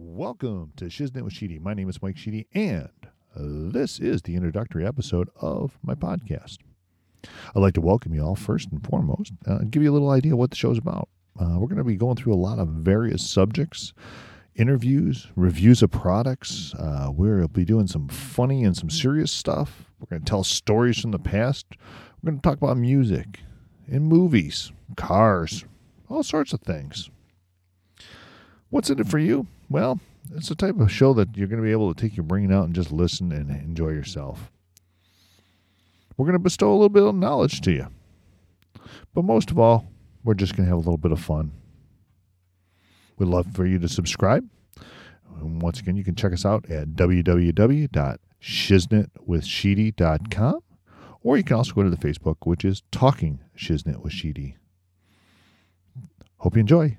Welcome to Shiznit with Sheedy. My name is Mike Sheedy, and this is the introductory episode of my podcast. I'd like to welcome you all first and foremost, uh, give you a little idea what the show's about. Uh, we're going to be going through a lot of various subjects, interviews, reviews of products. Uh, we'll be doing some funny and some serious stuff. We're going to tell stories from the past. We're going to talk about music and movies, cars, all sorts of things. What's in it for you? Well, it's the type of show that you're going to be able to take your brain out and just listen and enjoy yourself. We're going to bestow a little bit of knowledge to you. But most of all, we're just going to have a little bit of fun. We'd love for you to subscribe. And once again, you can check us out at www.shiznitwithsheedy.com or you can also go to the Facebook, which is Talking Shiznit with Sheedy. Hope you enjoy.